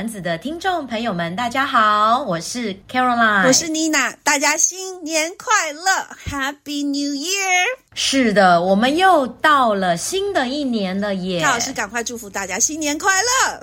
丸子的听众朋友们，大家好，我是 Caroline，我是妮娜，大家新年快乐，Happy New Year！是的，我们又到了新的一年了耶！老师，赶快祝福大家新年快乐，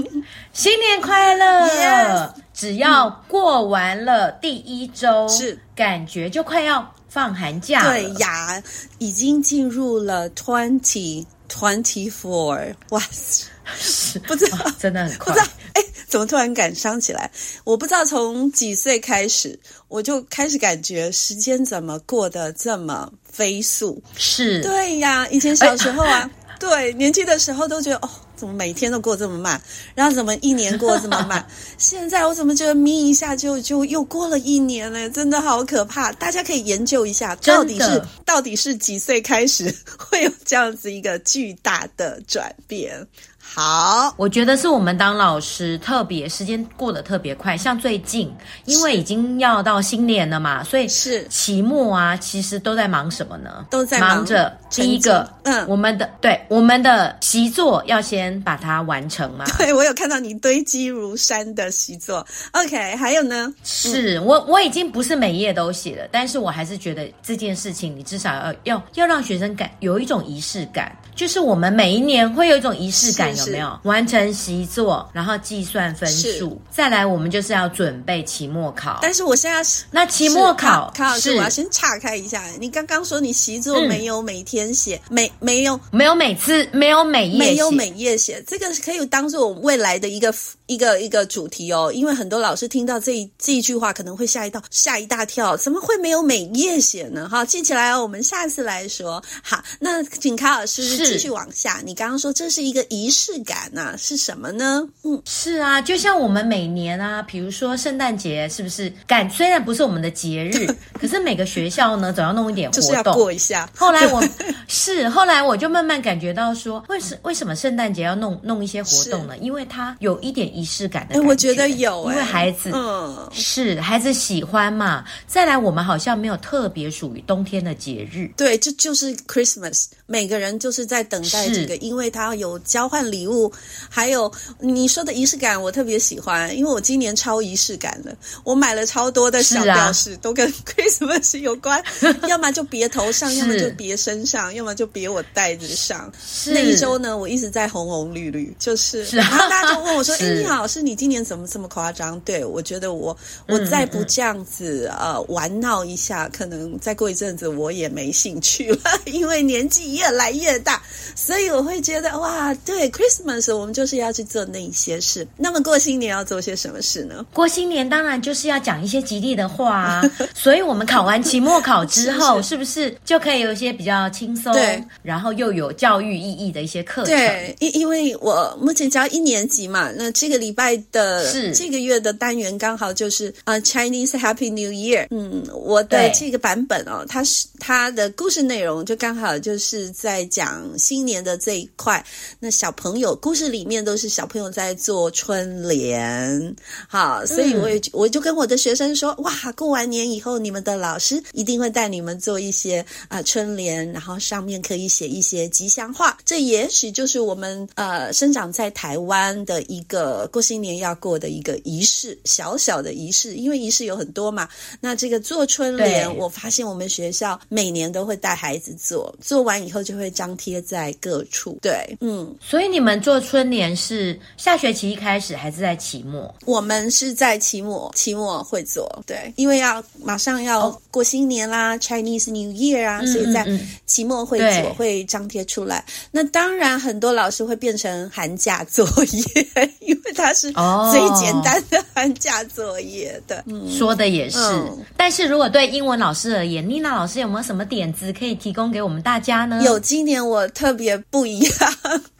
新年快乐！Yes! 只要过完了第一周，是感觉就快要放寒假了。对呀，已经进入了 twenty twenty four，哇塞！是不知道，哦，真的很快。不知道，哎，怎么突然感伤起来？我不知道从几岁开始，我就开始感觉时间怎么过得这么飞速。是，对呀，以前小时候啊，哎、对，年轻的时候都觉得哦，怎么每天都过这么慢，然后怎么一年过这么慢？现在我怎么觉得眯一下就就又过了一年呢？真的好可怕！大家可以研究一下，到底是到底是几岁开始 会有这样子一个巨大的转变？好，我觉得是我们当老师特别时间过得特别快，像最近因为已经要到新年了嘛，所以是。期末啊，其实都在忙什么呢？都在忙着第一个，嗯，我们的对我们的习作要先把它完成嘛。对，我有看到你堆积如山的习作。OK，还有呢？是我我已经不是每一页都写了，但是我还是觉得这件事情你至少要要要让学生感有一种仪式感，就是我们每一年会有一种仪式感。有没有完成习作，然后计算分数，再来我们就是要准备期末考。但是我现在是那期末考，考老师，我要先岔开一下。你刚刚说你习作没有每天写，没、嗯、没有。没有每次没有每页没有每页写，这个可以当做我未来的一个一个一个主题哦。因为很多老师听到这一这一句话可能会吓一跳，吓一大跳，怎么会没有美业写呢？哈，记起来哦，我们下次来说。好，那请卡老师继续往下。你刚刚说这是一个仪式。质感啊是什么呢？嗯，是啊，就像我们每年啊，比如说圣诞节，是不是感？虽然不是我们的节日，可是每个学校呢，总要弄一点活动，就是要过一下。后来我 是后来我就慢慢感觉到说，为什为什么圣诞节要弄弄一些活动呢？因为它有一点仪式感的感觉。我觉得有，因为孩子嗯是孩子喜欢嘛。再来，我们好像没有特别属于冬天的节日，对，这就，就是 Christmas，每个人就是在等待这个，因为他有交换。礼物，还有你说的仪式感，我特别喜欢，因为我今年超仪式感的，我买了超多的小吊饰，啊、都跟 Christmas 有关，要么就别头上，要么就别身上，要么就别我袋子上。那一周呢，我一直在红红绿绿，就是，是啊、然后大家就问我说：“ 哎，你好，是你今年怎么这么夸张？”对，我觉得我我再不这样子嗯嗯呃玩闹一下，可能再过一阵子我也没兴趣了，因为年纪越来越大，所以我会觉得哇，对。Christmas 我们就是要去做那一些事。那么过新年要做些什么事呢？过新年当然就是要讲一些吉利的话啊。所以我们考完期末考之后，是，是，是不是就可以有一些比较轻松，对，然后又有教育意义的一些课程？对，因因为我目前教一年级嘛，那这个礼拜的是这个月的单元刚好就是啊、uh, Chinese Happy New Year。嗯，我的这个版本哦，它是它的故事内容就刚好就是在讲新年的这一块。那小朋友故事里面都是小朋友在做春联，好，所以我也我就跟我的学生说，哇，过完年以后你们的老师一定会带你们做一些啊、呃、春联，然后上面可以写一些吉祥话。这也许就是我们呃生长在台湾的一个过新年要过的一个仪式，小小的仪式。因为仪式有很多嘛，那这个做春联，我发现我们学校每年都会带孩子做，做完以后就会张贴在各处。对，嗯，所以你们做春联是下学期一开始还是在期末？我们是在期末，期末会做。对，因为要马上要过新年啦，哦，Chinese New Year 啊，所以在期末会做，会张贴出来。那当然，很多老师会变成寒假作业，因为它是最简单的寒假作业的。说的也是，嗯。但是如果对英文老师而言，妮娜老师有没有什么点子可以提供给我们大家呢？有，今年我特别不一样。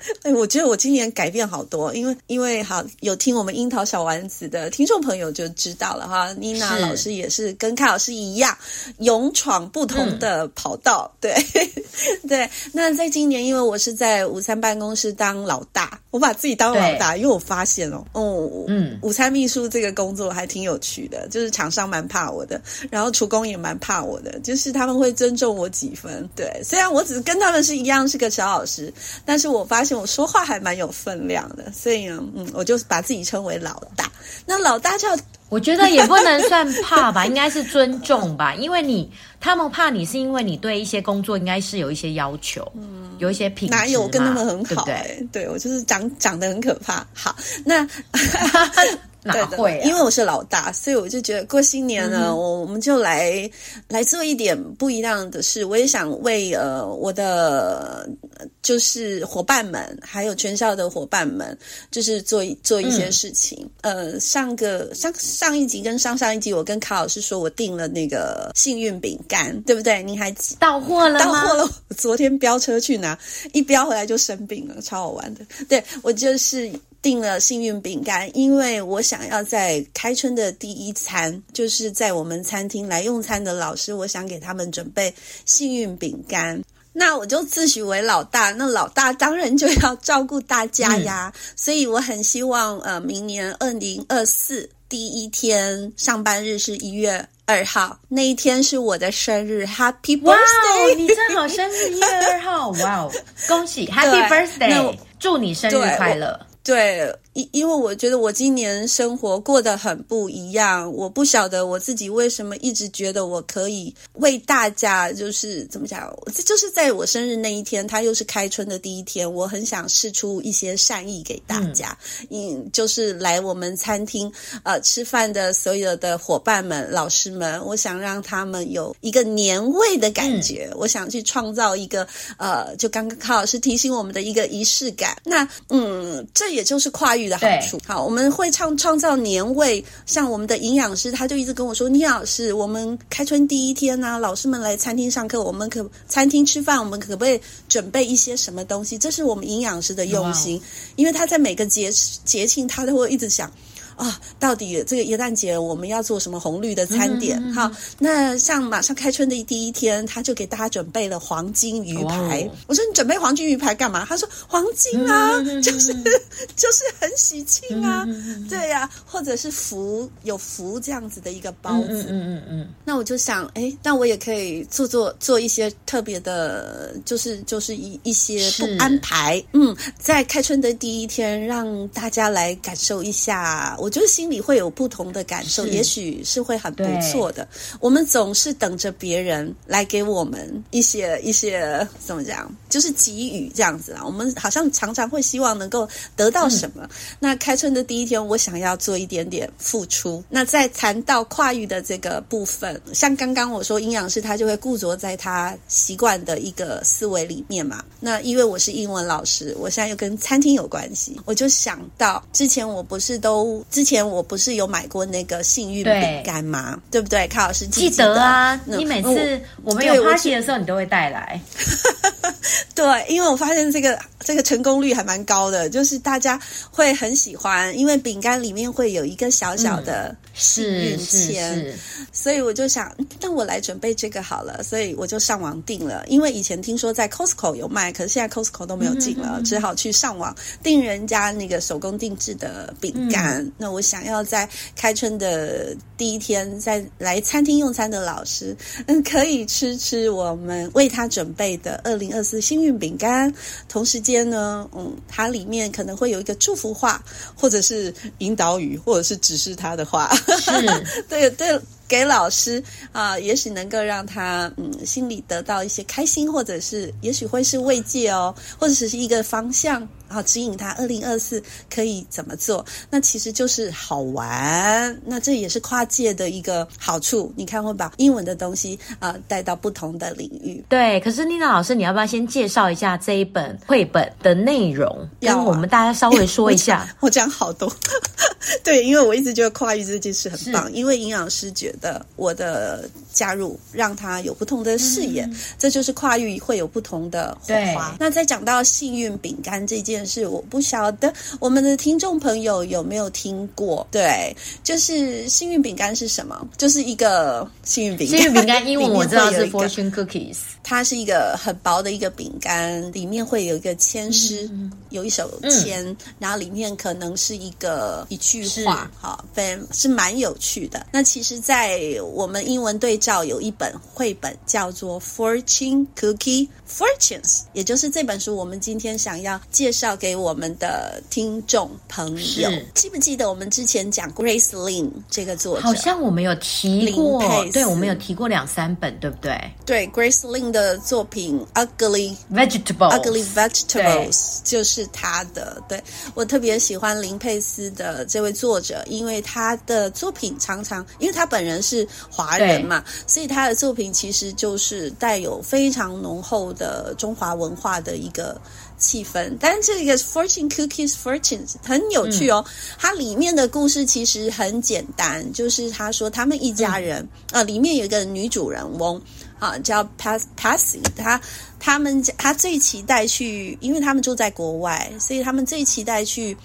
哎，我觉得我今年改变好多，因为因为好有听我们樱桃小丸子的听众朋友就知道了哈。妮娜老师也是跟凯老师一样，勇闯不同的跑道。嗯、对 对，那在今年，因为我是在午餐办公室当老大，我把自己当老大，因为我发现哦，哦，嗯，午餐秘书这个工作还挺有趣的，就是厂商蛮怕我的，然后厨工也蛮怕我的，就是他们会尊重我几分。对，虽然我只是跟他们是一样是个小老师，但是我发现。我说话还蛮有分量的，所以呢，嗯，我就把自己称为老大。那老大叫，我觉得也不能算怕吧，应该是尊重吧，因为你他们怕你是因为你对一些工作应该是有一些要求，嗯，有一些品质，哪有跟他们很好，欸？对，对，对我就是长长得很可怕。好，那。哪会、啊？因为我是老大，所以我就觉得过新年呢，嗯、我我们就来来做一点不一样的事。我也想为呃我的就是伙伴们，还有全校的伙伴们，就是做做一些事情。嗯、呃，上个上上一集跟上上一集，我跟卡老师说我订了那个幸运饼干，对不对？你还到货了吗？到货了。我昨天飙车去拿，一飙回来就生病了，超好玩的。对，我就是。订了幸运饼干，因为我想要在开春的第一餐，就是在我们餐厅来用餐的老师，我想给他们准备幸运饼干。那我就自诩为老大，那老大当然就要照顾大家呀。嗯、所以我很希望，呃，明年二零二四第一天上班日是一月二号，那一天是我的生日，Happy Birthday！哇，你正好生日一月二号，哇哦，恭喜，Happy Birthday！祝你生日快乐。对，因因为我觉得我今年生活过得很不一样，我不晓得我自己为什么一直觉得我可以为大家，就是怎么讲，这就是在我生日那一天，它又是开春的第一天，我很想试出一些善意给大家，嗯，就是来我们餐厅呃吃饭的所有的伙伴们、老师们，我想让他们有一个年味的感觉，嗯、我想去创造一个呃，就刚刚康老师提醒我们的一个仪式感，那嗯这。也就是跨域的好处。好，我们会创创造年味。像我们的营养师，他就一直跟我说：“倪老师，我们开春第一天呢、啊，老师们来餐厅上课，我们可餐厅吃饭，我们可不可以准备一些什么东西？这是我们营养师的用心，因为他在每个节节庆，他都会一直想。”啊、哦，到底这个元旦节我们要做什么红绿的餐点？嗯嗯嗯、好，那像马上开春的第一天，他就给大家准备了黄金鱼排。哦、我说你准备黄金鱼排干嘛？他说黄金啊，就是 就是很喜庆啊，对呀、啊，或者是福有福这样子的一个包子。嗯嗯嗯，嗯，嗯那我就想，哎，那我也可以做做做一些特别的，就是就是一一些不安排。嗯，在开春的第一天，让大家来感受一下。我觉得心里会有不同的感受，也许是会很不错的。我们总是等着别人来给我们一些一些怎么讲，就是给予这样子啊。我们好像常常会希望能够得到什么。嗯、那开春的第一天，我想要做一点点付出。那在谈到跨域的这个部分，像刚刚我说，阴阳师他就会固着在他习惯的一个思维里面嘛。那因为我是英文老师，我现在又跟餐厅有关系，我就想到之前我不是都。之前我不是有买过那个幸运饼干吗？对，对不对？卡老师记，记得啊！你每次我们有 party 的时候，你都会带来。对，因为我发现这个这个成功率还蛮高的，就是大家会很喜欢，因为饼干里面会有一个小小的幸运签，所以我就想，那我来准备这个好了，所以我就上网订了。因为以前听说在 Costco 有卖，可是现在 Costco 都没有进了，只好去上网订人家那个手工定制的饼干。我想要在开春的第一天，在来餐厅用餐的老师，嗯，可以吃吃我们为他准备的二零二四幸运饼干。同时间呢，嗯，它里面可能会有一个祝福话，或者是引导语，或者是指示他的话。是，对对。给老师啊，也许能够让他嗯心里得到一些开心，或者是也许会是慰藉哦，或者是一个方向。好，指引他二零二四可以怎么做？那其实就是好玩。那这也是跨界的一个好处。你看，会把英文的东西啊、呃、带到不同的领域。对，可是妮娜老师，你要不要先介绍一下这一本绘本的内容，让我们大家稍微 说一下？我讲，我讲好多。对，因为我一直觉得跨域这件事很棒，因为营养师觉得我的加入让他有不同的视野，嗯、这就是跨域会有不同的火花。那再讲到幸运饼干这件事，我不晓得我们的听众朋友有没有听过？对，就是幸运饼干是什么？就是一个幸运饼干。幸运饼干 英文我知道是 fortune cookies，它是一个很薄的一个饼干，里面会有一个签诗，嗯、有一首签，嗯、然后里面可能是一个一句话，好是，非是蛮有趣的。那其实，在我们英文对照有一本绘本叫做 Fortune Cookie Fortunes，也就是这本书，我们今天想要介绍给我们的听众朋友。是记不记得我们之前讲 Grace Lin 这个作者？好像我们有提过，对，我们有提过两三本，对不对？对，Grace Lin 的作品 Ugly Vegetables Ugly Vegetables 就是他的。对，我特别喜欢林佩斯的这位作者，因为他的作品常常，因为他本人是华人嘛，所以他的作品其实就是带有非常浓厚的中华文化的一个气氛。但是这个 Fortune Cookies Fortunes 很有趣哦，嗯、它里面的故事其实很简单，就是他说他们一家人，啊、嗯呃，里面有一个女主人翁啊，叫 Patsy，他他们他最期待去，因为他们住在国外，所以他们最期待去。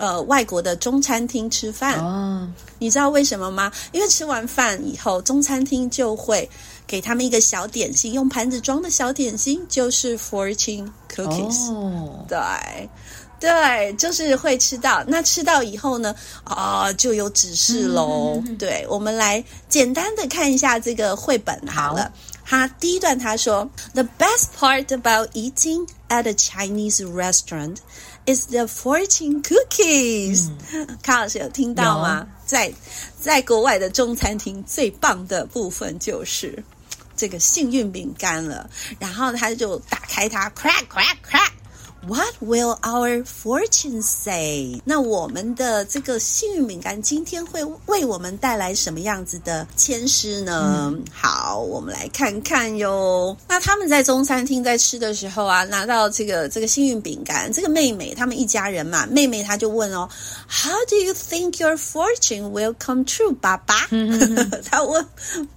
呃，外国的中餐厅吃饭哦，你知道为什么吗？因为吃完饭以后，中餐厅就会给他们一个小点心，用盘子装的小点心，就是 fortune cookies。哦，对，对，就是会吃到。那吃到以后呢，啊、哦，就有指示喽。嗯、对，我们来简单的看一下这个绘本好了。他第一段他说：“The best part about eating at a Chinese restaurant。” Is the fortune cookies？、嗯、卡老师有听到吗？在在国外的中餐厅最棒的部分就是这个幸运饼干了。然后他就打开它，crack crack crack。What will our fortune say？那我们的这个幸运饼干今天会为我们带来什么样子的签诗呢？嗯、好，我们来看看哟。那他们在中餐厅在吃的时候啊，拿到这个这个幸运饼干，这个妹妹他们一家人嘛，妹妹她就问哦，How do you think your fortune will come true？爸爸，他问，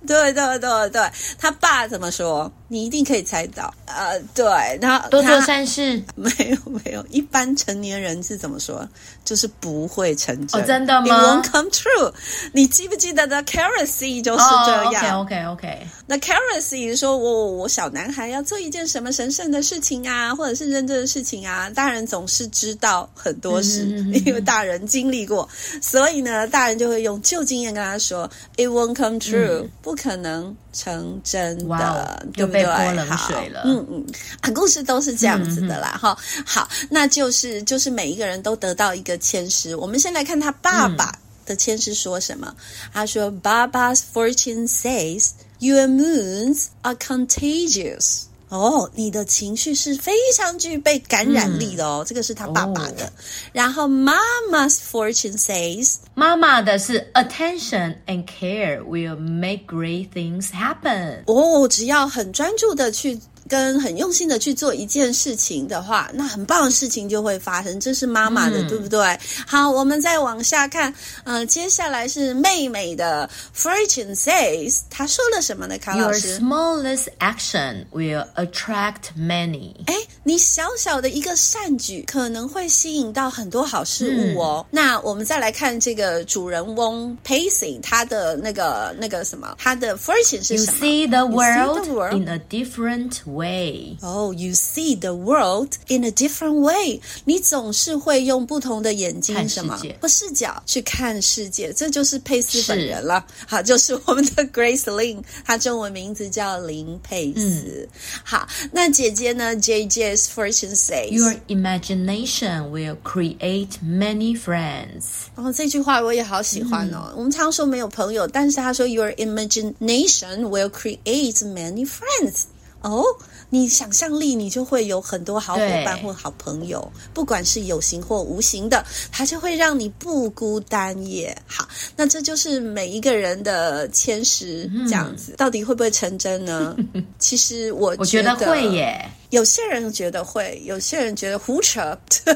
对对对对，他爸怎么说？你一定可以猜到，呃，对，然后多做善事，没有没有，一般成年人是怎么说？就是不会成真，哦、真的吗？It won't come true。你记不记得 The Carrot Seed 就是这样？OK OK OK。The Carrot Seed 说我我小男孩要做一件什么神圣的事情啊，或者是认真的事情啊，大人总是知道很多事，嗯、因为大人经历过，所以呢，大人就会用旧经验跟他说，It won't come true，、嗯、不可能。成真的，哇对不对？泼冷水了。嗯嗯，啊，故事都是这样子的啦，哈、嗯。好，那就是就是每一个人都得到一个签诗。我们先来看他爸爸的签诗说什么。嗯、他说：“Baba's fortune says your moons are contagious。”哦，你的情绪是非常具备感染力的哦，嗯、这个是他爸爸的。哦、然后，Mama's fortune says，妈妈的是 attention and care will make great things happen。哦，只要很专注的去。跟很用心的去做一件事情的话，那很棒的事情就会发生。这是妈妈的，嗯、对不对？好，我们再往下看，呃，接下来是妹妹的。Fortune says，她说了什么呢？卡老师 Your smallest action will attract many。哎，你小小的一个善举，可能会吸引到很多好事物哦。那我们再来看这个主人翁 Pacing 他的那个那个什么，他的 fortune 是什么？You see the world in a different way. Oh, you see the world in a different way. 你总是会用不同的眼睛什么或视角去看世界，这就是佩斯本人了。好，就是我们的 Grace Lin，他中文名字叫林佩斯。好，那姐姐呢？J J。？JJ's fortune says Your imagination will create many friends. 哦，这句话我也好喜欢哦。嗯、我们常说没有朋友，但是他说 Your imagination will create many friends. 哦，你想象力，你就会有很多好伙伴或好朋友，不管是有形或无形的，它就会让你不孤单耶。好，那这就是每一个人的签诗这样子，嗯、到底会不会成真呢？其实我觉得，我觉得会耶。有些人觉得会，有些人觉得胡扯，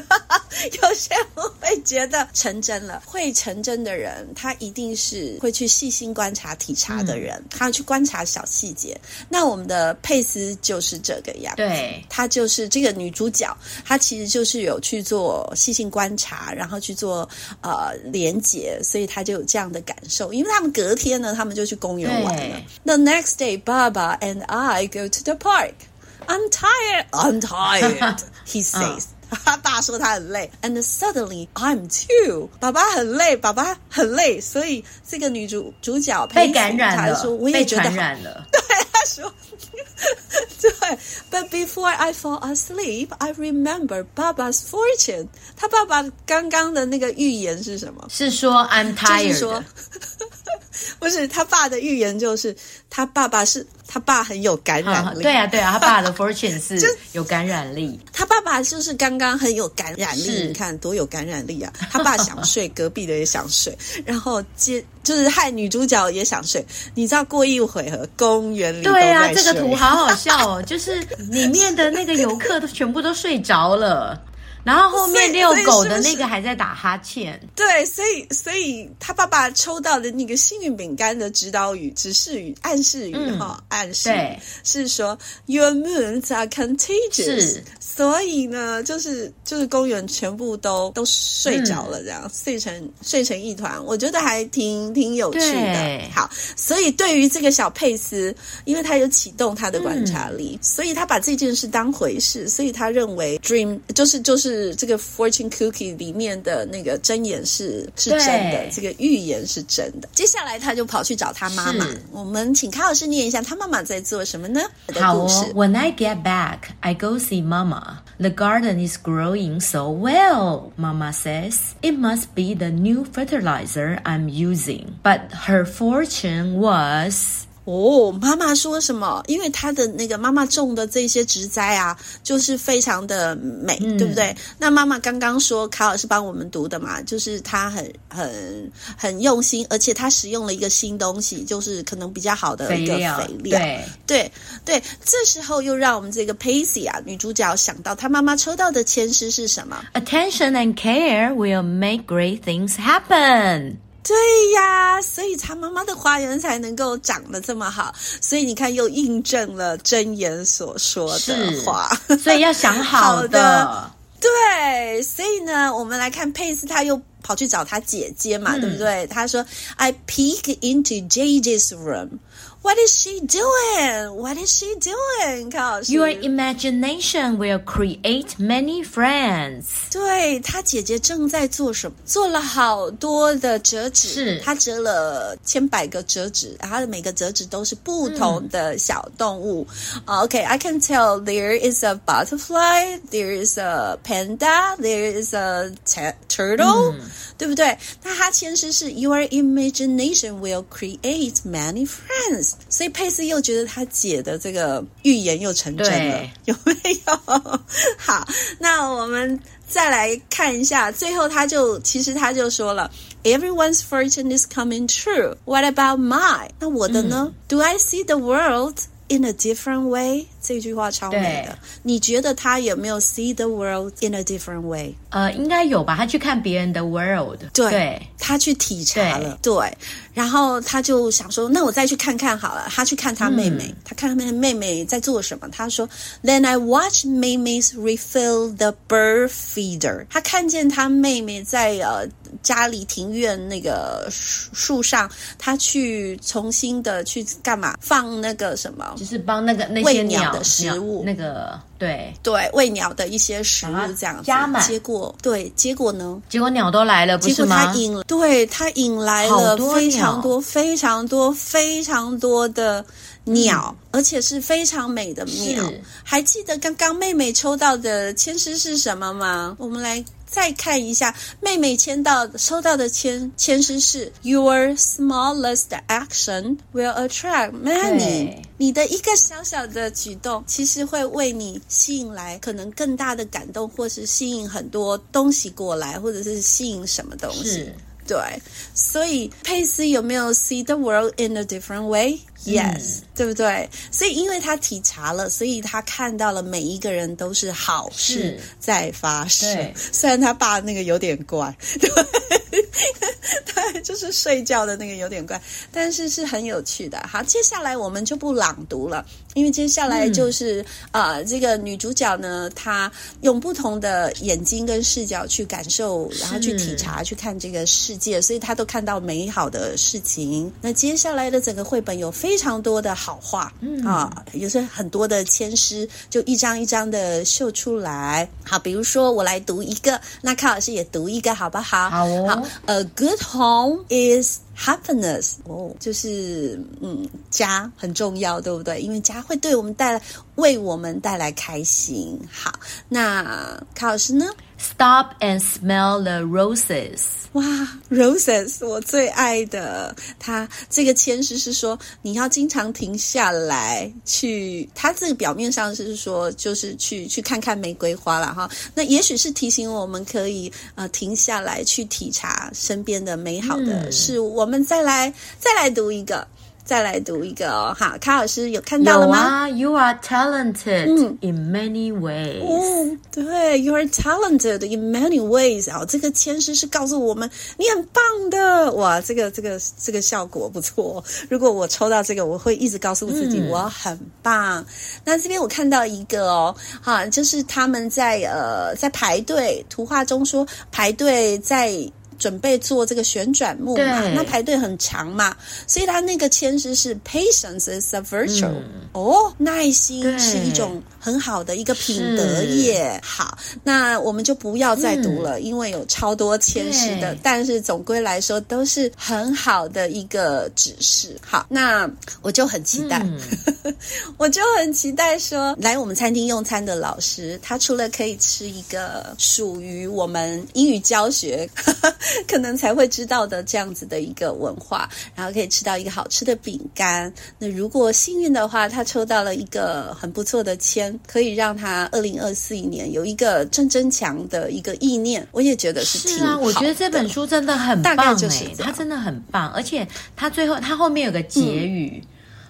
有些人会觉得成真了。会成真的人，他一定是会去细心观察、体察的人，嗯、他要去观察小细节。那我们的佩斯就是这个样子，对，她就是这个女主角，她其实就是有去做细心观察，然后去做呃连结，所以她就有这样的感受。因为他们隔天呢，他们就去公园玩了。The next day, Baba and I go to the park. I'm tired. I'm tired. He says. 他爸说他很累。And suddenly I'm too. 爸爸很累，爸爸很累。所以这个女主主角被感染了，我也觉得被传染了。对，他说，对。But before I fall asleep, I remember Baba's fortune. 他爸爸刚刚的那个预言是什么？是说 I'm tired。 不是他爸的预言，就是他爸爸是他爸很有感染力。对啊，对啊，他爸的 fortune 是 有感染力。他爸爸就是刚刚很有感染力，你看多有感染力啊！他爸想睡，隔壁的也想睡，然后接就是害女主角也想睡。你知道过一回合，公园里对啊，这个图好好笑哦，就是里面的那个游客都全部都睡着了。然后后面遛狗的那个还在打哈欠。对，所以所以他爸爸抽到的那个幸运饼干的指导语、指示语、暗示语哈，暗示是说 Your moons are contagious。所以呢，就是就是公园全部都都睡着了，这样、嗯、睡成睡成一团，我觉得还挺挺有趣的。对好，所以对于这个小佩斯，因为他有启动他的观察力，嗯、所以他把这件事当回事，所以他认为 dream 就是就是。是这个 fortune cookie 里面的那个箴言是是真的，对这个预言是真的。接下来他就跑去找他妈妈。是我们请卡老师念一下他妈妈在做什么呢？好哦，When I get back, I go see Mama. The garden is growing so well. Mama says it must be the new fertilizer I'm using. But her fortune was. 哦，妈妈说什么？因为她的那个妈妈种的这些植栽啊，就是非常的美，嗯、对不对？那妈妈刚刚说，卡老师帮我们读的嘛，就是她很很很用心，而且她使用了一个新东西，就是可能比较好的一个肥料。肥料对对对，这时候又让我们这个 Pacey 啊，女主角想到她妈妈抽到的签诗是什么？Attention and care will make great things happen. 对呀，所以他妈妈的花园才能够长得这么好。所以你看，又印证了箴言所说的话。所以要想好的，好的。对，所以呢，我们来看佩斯，他又跑去找他姐姐嘛，嗯、对不对？他说：“I peek into JJ's room.” What is she doing? What is she doing? 卡老师，Your imagination will create many friends. 对，他姐姐正在做什么？做了好多的折纸，是他折了千百个折纸，然后每个折纸都是不同的小动物。嗯、OK, I can tell there is a butterfly, there is a panda, there is a turtle，、嗯、对不对？那他签诗是 Your imagination will create many friends. 所以佩斯又觉得他姐的这个预言又成真了，有没有？好，那我们再来看一下，最后他就其实他就说了，Everyone's fortune is coming true. What about mine？那我的呢？嗯，Do I see the world in a different way？这句话超美的，你觉得他有没有 see the world in a different way？呃，应该有吧。他去看别人的 world，对，对他去体察了，对，对。然后他就想说，那我再去看看好了。他去看他妹妹，嗯、他看他妹妹妹在做什么。他说，Then I watch 妹妹 refill the bird feeder。他看见他妹妹在呃家里庭院那个树树上，他去重新的去干嘛？放那个什么？就是帮那个那些，鸟的食物，那个对对，喂鸟的一些食物这样子。加满。结果对，结果呢？结果鸟都来了，不是吗？结果它引对它引来了非常多、非常多、非常多的。鸟，嗯、而且是非常美的鸟。还记得刚刚妹妹抽到的千诗是什么吗？我们来再看一下，妹妹签到收到的签签诗是 Your smallest action will attract many。你的一个小小的举动，其实会为你吸引来可能更大的感动，或是吸引很多东西过来，或者是吸引什么东西。对，所以佩斯有没有 see the world in a different way？Yes，、嗯、对不对？所以因为他体察了，所以他看到了每一个人都是好事在发生。虽然他爸那个有点怪，对，对，就是睡觉的那个有点怪，但是是很有趣的。好，接下来我们就不朗读了。因为接下来就是啊、嗯呃，这个女主角呢，她用不同的眼睛跟视角去感受，然后去体察，去看这个世界，所以她都看到美好的事情。那接下来的整个绘本有非常多的好话，嗯啊，也是很多的签诗，就一张一张的秀出来。好，比如说我来读一个，那康老师也读一个，好不好？好哦。好，A good home is Happiness 哦，就是嗯，家很重要，对不对？因为家会对我们带来，为我们带来开心。好，那卡老师呢？Stop and smell the roses。哇，roses 我最爱的。它这个签诗是说，你要经常停下来去。它这个表面上是说，就是去去看看玫瑰花了哈。那也许是提醒我们可以呃停下来去体察身边的美好的事物。我们再来再来读一个。再来读一个哦，好，卡老师有看到了吗？啊，You are talented in many ways。哦，对，You are talented in many ways。哦，这个签诗是告诉我们你很棒的。哇，这个这个这个效果不错。如果我抽到这个，我会一直告诉自己我很棒。嗯、那这边我看到一个哦，哈，就是他们在呃在排队，图画中说排队在。准备做这个旋转木马，那排队很长嘛，所以他那个签诗是 Patience is a virtue，嗯、哦，耐心是一种很好的一个品德耶。好，那我们就不要再读了，嗯、因为有超多签诗的，但是总归来说都是很好的一个指示。好，那我就很期待，嗯、我就很期待说，来我们餐厅用餐的老师，他除了可以吃一个属于我们英语教学。可能才会知道的这样子的一个文化，然后可以吃到一个好吃的饼干。那如果幸运的话，他抽到了一个很不错的签，可以让他二零二四年有一个正增强的一个意念。我也觉得是挺好的。是啊，我觉得这本书真的很棒，大概就是它真的很棒，而且它最后它后面有个结语。嗯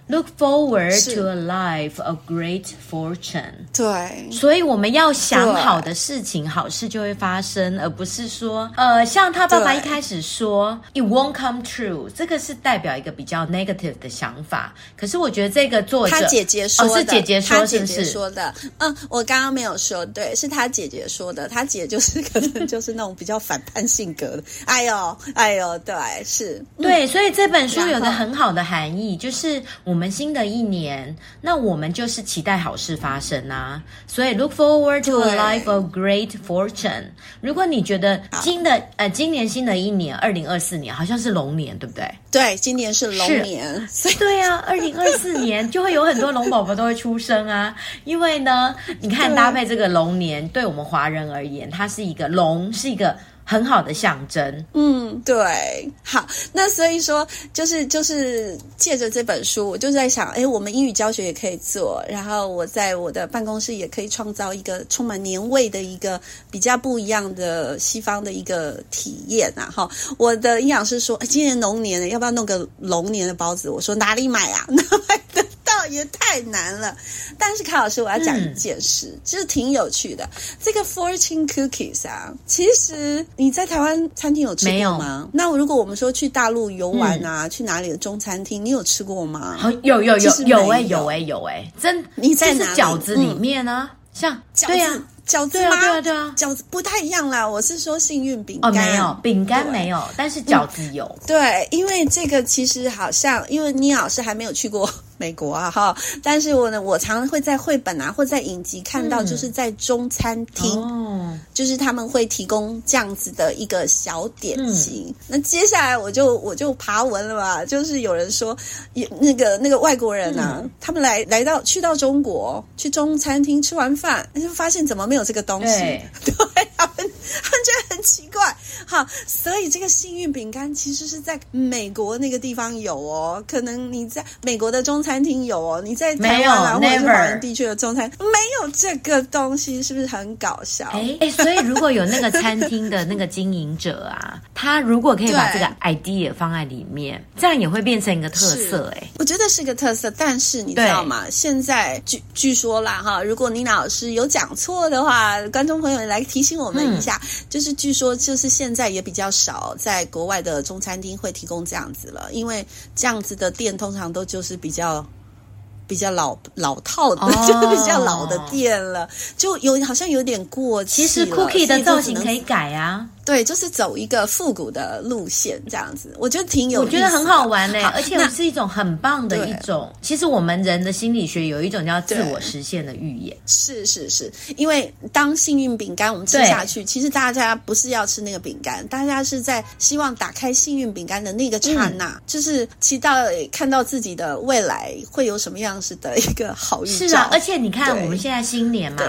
Look forward to a life of great fortune。对，所以我们要想好的事情，好事就会发生，而不是说，呃，像他爸爸一开始说，it won't come true，这个是代表一个比较 negative 的想法。可是我觉得这个作者，他姐姐说的，哦、是姐姐说，是不是？姐姐说的。嗯，我刚刚没有说，对，是他姐姐说的。他姐就是可能 就是那种比较反叛性格的。哎呦，哎呦，对，是，对，所以这本书有个很好的含义，就是我。我们新的一年，那我们就是期待好事发生啊！所以 look forward to a life of great fortune。如果你觉得新的呃今年新的一年二零二四年好像是龙年，对不对？对，今年是龙年，是对啊，二零二四年就会有很多龙宝宝都会出生啊！因为呢，你看搭配这个龙年，对，对我们华人而言，它是一个龙，是一个。很好的象征，嗯，对，好，那所以说，就是就是借着这本书，我就在想，哎，我们英语教学也可以做，然后我在我的办公室也可以创造一个充满年味的一个比较不一样的西方的一个体验啊！哈，我的营养师说，今年龙年，要不要弄个龙年的包子？我说哪里买啊？哪买的？也太难了，但是卡老师，我要讲一件事，嗯、就是挺有趣的。这个 fortune cookies 啊，其实你在台湾餐厅有吃过吗？有那如果我们说去大陆游玩啊，嗯、去哪里的中餐厅，你有吃过吗？有有有有哎有哎有哎，真你在哪？饺子里面呢、啊？嗯、像饺子，对呀、啊，饺子吗？对啊，对啊，饺子不太一样啦。我是说幸运饼干，哦，没有饼干没有，但是饺子有。嗯，对，因为这个其实好像，因为倪老师还没有去过。美国啊哈，但是我呢，我常常会在绘本啊，或在影集看到，就是在中餐厅，嗯、就是他们会提供这样子的一个小点心。嗯、那接下来我就我就爬文了嘛，就是有人说，那个那个外国人啊，嗯、他们来来到去到中国，去中餐厅吃完饭，就发现怎么没有这个东西，对，对 他觉得很奇怪。好，所以这个幸运饼干其实是在美国那个地方有哦，可能你在美国的中餐厅有哦，你在台湾啊或者是华人地区的中餐没有这个东西，是不是很搞笑？哎哎，所以如果有那个餐厅的那个经营者啊，他如果可以把这个 idea 放在里面，这样也会变成一个特色。哎，我觉得是个特色，但是你知道吗？现在据据说啦哈，如果你老师有讲错的话，观众朋友来提醒我们一下，嗯、就是据说就是现在。也比较少，在国外的中餐厅会提供这样子了，因为这样子的店通常都就是比较比较老老套的，哦、就比较老的店了，就有好像有点过气。其实 cookie 的造型可以改啊。对，就是走一个复古的路线，这样子，我觉得挺有我觉得很好玩嘞，而且是一种很棒的一种。其实我们人的心理学有一种叫自我实现的预言。是是是，因为当幸运饼干我们吃下去，其实大家不是要吃那个饼干，大家是在希望打开幸运饼干的那个刹那，就是期待看到自己的未来会有什么样子的一个好预兆。是啊，而且你看我们现在新年嘛，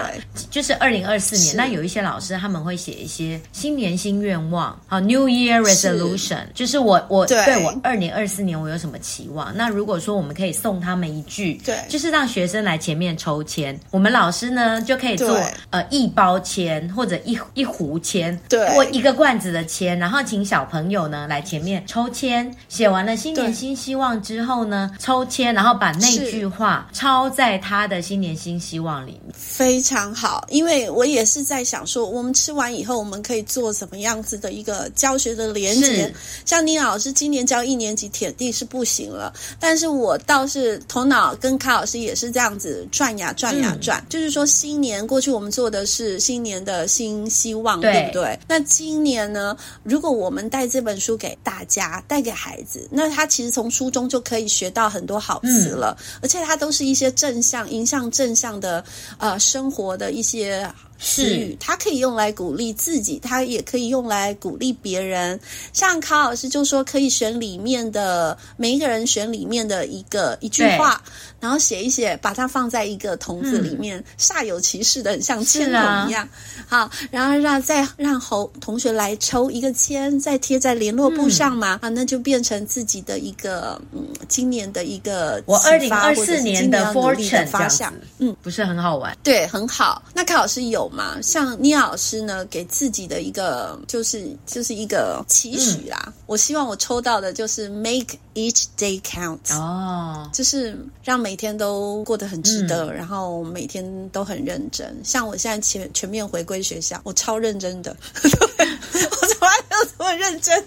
就是二零二四年，那有一些老师他们会写一些新年新。新愿望，好，New Year Resolution，是就是我我对，对我二零二四年我有什么期望？那如果说我们可以送他们一句，对，就是让学生来前面抽签，我们老师呢就可以做呃一包签或者一一壶签，对，或一个罐子的签，然后请小朋友呢来前面抽签，写完了新年新希望之后呢，抽签，然后把那句话抄在他的新年新希望里面，非常好。因为我也是在想说，我们吃完以后我们可以做什么？样子的一个教学的连结，是像倪老师今年教一年级铁定是不行了，但是我倒是头脑跟卡老师也是这样子转呀转呀转，嗯、就是说新年过去我们做的是新年的新希望，对，对不对？那今年呢，如果我们带这本书给大家，带给孩子，那他其实从书中就可以学到很多好词了，嗯、而且它都是一些正向、影响正向的呃生活的一些。是，它可以用来鼓励自己，它也可以用来鼓励别人。像卡老师就说，可以选里面的每一个人选里面的一个一句话，然后写一写，把它放在一个筒子里面，嗯、煞有其事的，很像签筒一样。啊、好，然后让再让侯同学来抽一个签，再贴在联络簿上嘛。嗯、啊，那就变成自己的一个嗯，今年的一个我二零二四年的 fortune 方向。嗯，不是很好玩？对，很好。那卡老师有。嘛，像倪老师呢，给自己的一个就是就是一个期许啦。嗯、我希望我抽到的就是 make each day count 哦，就是让每天都过得很值得，嗯、然后每天都很认真。像我现在全全面回归学校，我超认真的，我从来没有这么认真，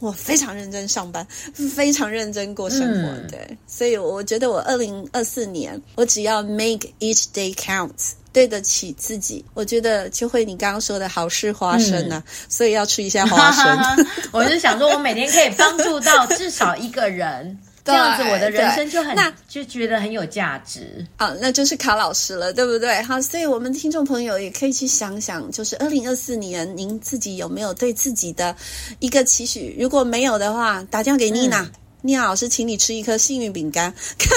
我非常认真上班，非常认真过生活。嗯、对，所以我觉得我二零二四年，我只要 make each day count。对得起自己，我觉得就会你刚刚说的好事花生呢、啊，嗯、所以要吃一下花生。我是想说，我每天可以帮助到至少一个人，对这样子我的人生就很那就觉得很有价值。好，那就是卡老师了，对不对？好，所以我们听众朋友也可以去想想，就是二零二四年您自己有没有对自己的一个期许？如果没有的话，打电话给妮娜。嗯倪老师，请你吃一颗幸运饼干，看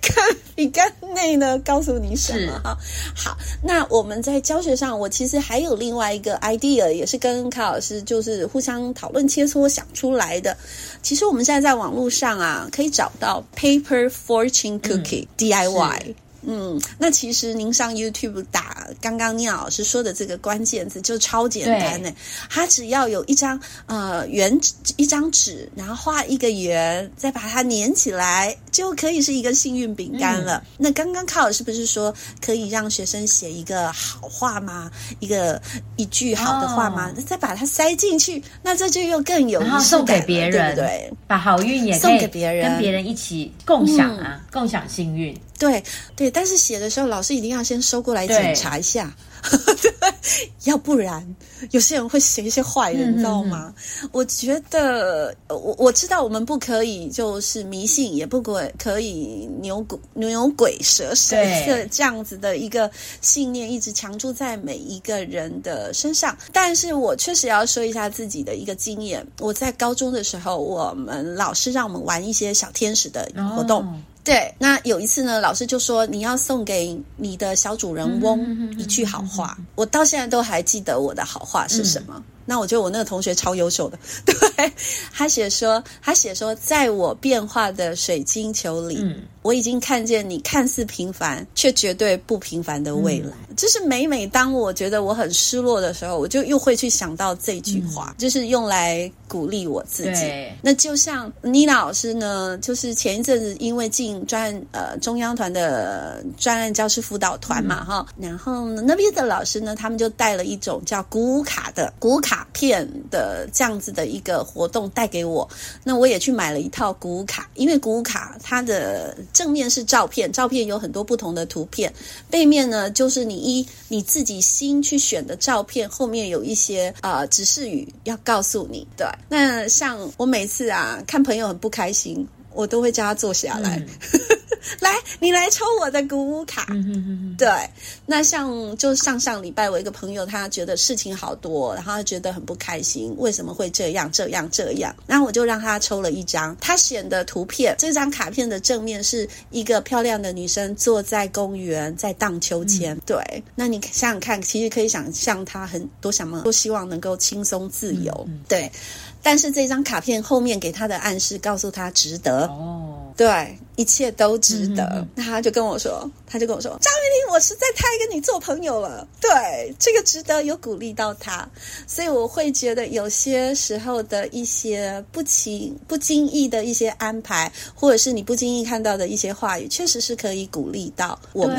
看饼干内呢，告诉你什么哈？好，那我们在教学上，我其实还有另外一个 idea，也是跟卡老师就是互相讨论切磋想出来的。其实我们现在在网络上啊，可以找到 Paper Fortune Cookie、嗯、DIY。嗯，那其实您上 YouTube 打刚刚聂老师说的这个关键字就超简单呢。它只要有一张呃圆纸一张纸，然后画一个圆，再把它粘起来，就可以是一个幸运饼干了。嗯、那刚刚卡老师不是说可以让学生写一个好话吗？一个一句好的话吗？哦、再把它塞进去，那这就又更有送给别人，对不对？把好运也送给别人，跟别人一起共享啊，嗯、共享幸运。对对，但是写的时候，老师一定要先收过来检查一下。对对，要不然有些人会写一些坏人，嗯、你知道吗？我觉得我我知道我们不可以就是迷信，也不可可以牛鬼牛鬼蛇神的这样子的一个信念一直强住在每一个人的身上。但是我确实要说一下自己的一个经验，我在高中的时候，我们老师让我们玩一些小天使的活动。哦对，那有一次呢，老师就说你要送给你的小主人翁一句好话，我到现在都还记得我的好话是什么。嗯。那我觉得我那个同学超优秀的，对，他写说，他写说，在我变化的水晶球里，嗯，我已经看见你看似平凡却绝对不平凡的未来。嗯，就是每每当我觉得我很失落的时候，我就又会去想到这句话，嗯，就是用来鼓励我自己。那就像妮娜老师呢，就是前一阵子因为进专呃中央团的专案教师辅导团嘛，哈，嗯，然后呢那边的老师呢，他们就带了一种叫鼓舞卡的鼓。卡片的这样子的一个活动带给我，那我也去买了一套鼓舞卡，因为鼓舞卡它的正面是照片，照片有很多不同的图片，背面呢就是你一你自己心去选的照片，后面有一些呃指示语要告诉你。对，那像我每次啊看朋友很不开心，我都会叫他坐下来。嗯 来，你来抽我的鼓舞卡。嗯哼哼哼。对，那像就上上礼拜，我一个朋友，他觉得事情好多，然后他觉得很不开心，为什么会这样这样这样？然后我就让他抽了一张他选的图片。这张卡片的正面是一个漂亮的女生坐在公园在荡秋千。嗯、对，那你想想看，其实可以想象他很多想么，都希望能够轻松自由。对。但是这张卡片后面给他的暗示，告诉他值得哦，对，一切都值得。嗯、那他就跟我说，他就跟我说，张云林，我实在太跟你做朋友了。对，这个值得有鼓励到他，所以我会觉得有些时候的一些不情不经意的一些安排，或者是你不经意看到的一些话语，确实是可以鼓励到我们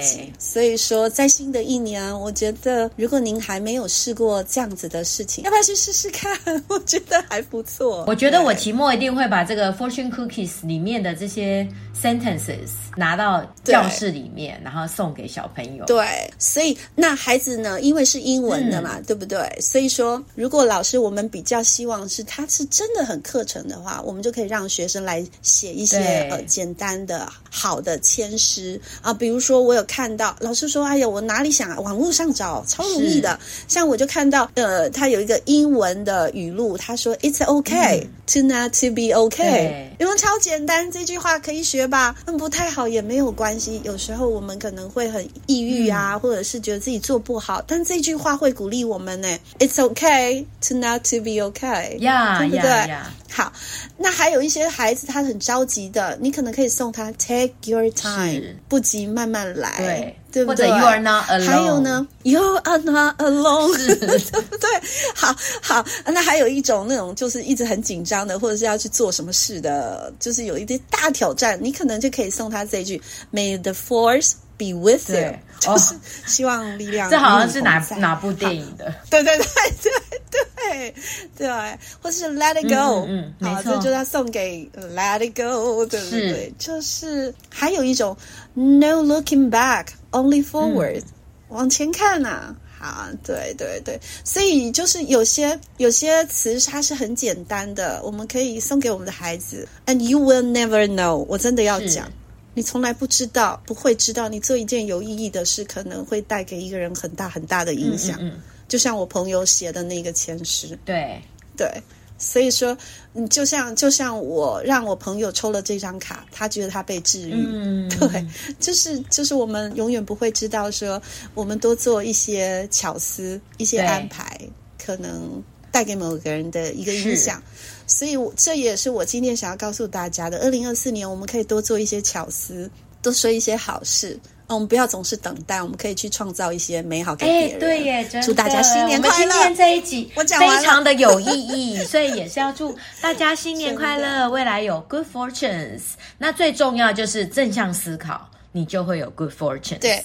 自己。所以说，在新的一年，我觉得如果您还没有试过这样子的事情，要不要去试试看？我觉得。还不错，我觉得我期末一定会把这个 fortune cookies 里面的这些 sentences 拿到教室里面，然后送给小朋友。对，所以那孩子呢，因为是英文的嘛，嗯、对不对？所以说，如果老师我们比较希望是他是真的很课程的话，我们就可以让学生来写一些呃简单的好的签诗啊，比如说我有看到老师说，哎呀，我哪里想啊，网络上找超容易的，像我就看到呃，他有一个英文的语录，他。说 It's okay to not to be okay，因为超简单，这句话可以学吧？嗯，不太好也没有关系。有时候我们可能会很抑郁啊，嗯、或者是觉得自己做不好，但这句话会鼓励我们呢。It's okay to not to be okay，呀，对不对？Yeah, yeah. 好，那还有一些孩子他很着急的，你可能可以送他 Take your time，不急慢慢来，对，对不对？或者 You are not alone，还有呢，You are not alone，对不 对？好好，那还有一种那种就是一直很紧张的，或者是要去做什么事的，就是有一些大挑战，你可能就可以送他这一句 May the force be with you，就是希望力量。这好像是哪哪部电影的？对对对对。对 对，或是 Let it go，嗯，嗯好，这就要送给 Let it go，对不对？是就是还有一种 No looking back，only forward，嗯，往前看呐。好，对对对，所以就是有些有些词它是很简单的，我们可以送给我们的孩子。And you will never know，我真的要讲，你从来不知道，不会知道，你做一件有意义的事，可能会带给一个人很大很大的影响。嗯，嗯，嗯。就像我朋友写的那个签诗，对。对，所以说，嗯，就像就像我让我朋友抽了这张卡，他觉得他被治愈，嗯，对，就是就是我们永远不会知道说，我们多做一些巧思、一些安排，可能带给某个人的一个影响。所以我，这也是我今天想要告诉大家的：二零二四年，我们可以多做一些巧思，多说一些好事。我们不要总是等待，我们可以去创造一些美好给别人。对耶，真的。祝大家新年快乐！我们今天这一集我讲非常的有意义，所以也是要祝大家新年快乐，未来有 good fortunes。那最重要就是正向思考，你就会有 good fortunes。对。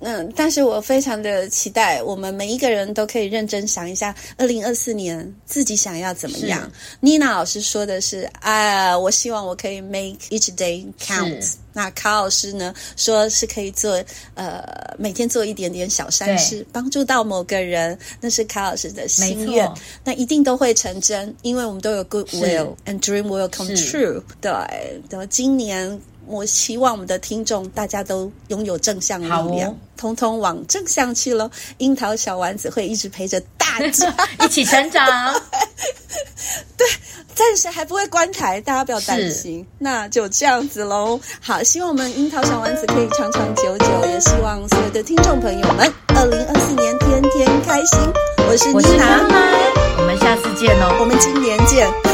嗯，但是我非常的期待，我们每一个人都可以认真想一下，二零二四年自己想要怎么样。妮娜老师说的是啊，我希望我可以 make each day count。那卡老师呢，说是可以做呃，每天做一点点小善事，帮助到某个人，那是卡老师的心愿，那一定都会成真，因为我们都有 good will and dream will come true。对，然后今年。我希望我们的听众大家都拥有正向力量，哦、通通往正向去喽！樱桃小丸子会一直陪着大家 一起成长。对，暂时还不会关台，大家不要担心。那就这样子喽。好，希望我们樱桃小丸子可以长长久久，也希望所有的听众朋友们，二零二四年天天开心。我是妮娜，我们下次见哦，我们今年见，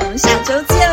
我们下周见。